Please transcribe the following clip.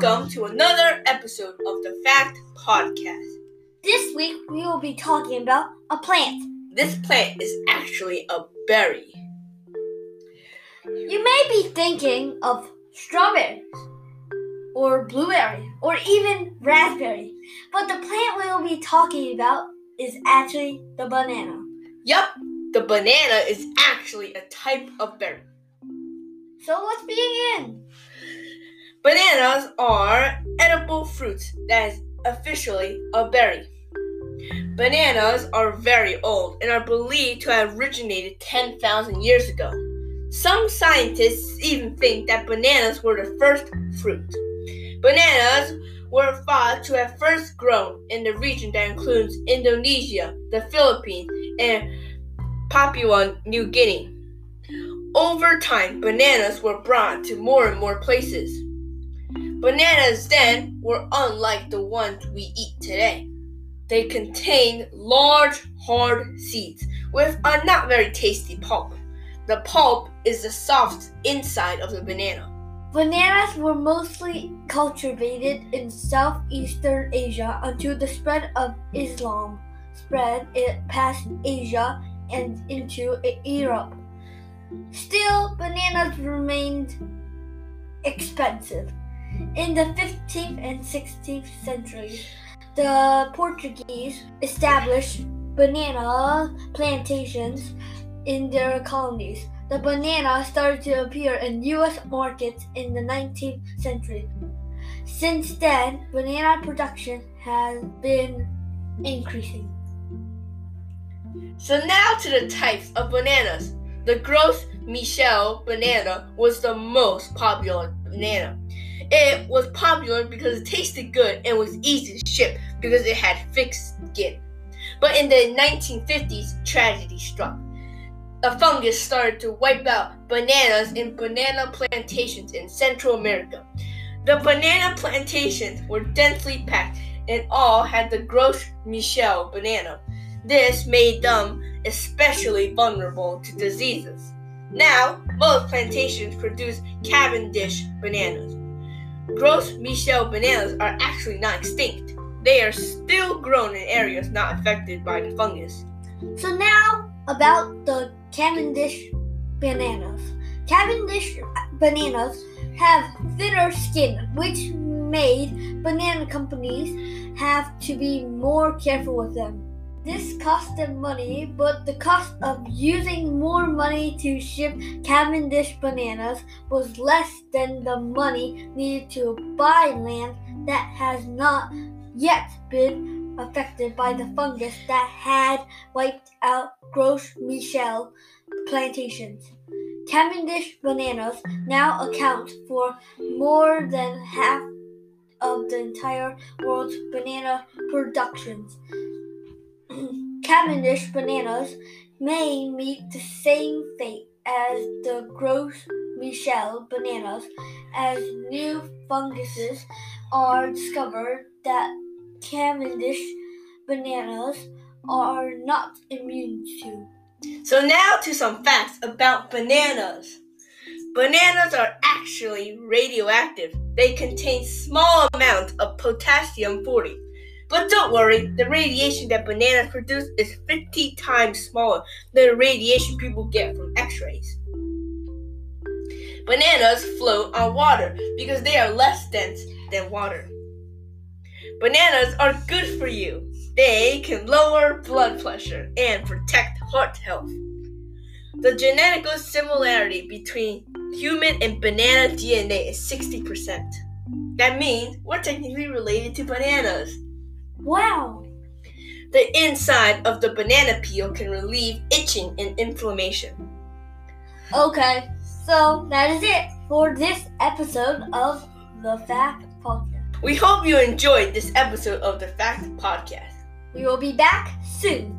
Welcome to another episode of the Fact Podcast. This week we will be talking about a plant. This plant is actually a berry. You may be thinking of strawberries, or blueberry, or even raspberry, but the plant we will be talking about is actually the banana. Yup, the banana is actually a type of berry. So let's begin. Bananas are edible fruits that is officially a berry. Bananas are very old and are believed to have originated 10,000 years ago. Some scientists even think that bananas were the first fruit. Bananas were thought to have first grown in the region that includes Indonesia, the Philippines, and Papua New Guinea. Over time, bananas were brought to more and more places. Bananas then were unlike the ones we eat today. They contained large, hard seeds with a not very tasty pulp. The pulp is the soft inside of the banana. Bananas were mostly cultivated in southeastern Asia until the spread of Islam spread it past Asia and into Europe. Still, bananas remained expensive. In the 15th and 16th centuries, the Portuguese established banana plantations in their colonies. The banana started to appear in US markets in the 19th century. Since then, banana production has been increasing. So now to the types of bananas. The Gros Michel banana was the most popular banana. It was popular because it tasted good and was easy to ship because it had thick skin. But in the 1950s, tragedy struck. A fungus started to wipe out bananas in banana plantations in Central America. The banana plantations were densely packed and all had the Gros Michel banana. This made them especially vulnerable to diseases. Now, most plantations produce Cavendish bananas. Gros Michel bananas are actually not extinct. They are still grown in areas not affected by the fungus. So now about the Cavendish bananas. Cavendish bananas have thinner skin, which made banana companies have to be more careful with them. This cost them money, but the cost of using more money to ship Cavendish bananas was less than the money needed to buy land that has not yet been affected by the fungus that had wiped out Gros Michel plantations. Cavendish bananas now account for more than half of the entire world's banana productions. Cavendish bananas may meet the same fate as the Gros Michel bananas as new funguses are discovered that Cavendish bananas are not immune to. So, now to some facts about bananas. Bananas are actually radioactive. They contain small amounts of potassium 40. But don't worry, the radiation that bananas produce is 50 times smaller than the radiation people get from x rays. Bananas float on water because they are less dense than water. Bananas are good for you. They can lower blood pressure and protect heart health. The genetic similarity between human and banana DNA is 60%. That means we're technically related to bananas. Wow! The inside of the banana peel can relieve itching and inflammation. Okay, so that is it for this episode of the Fact Podcast. We hope you enjoyed this episode of the Fact Podcast. We will be back soon.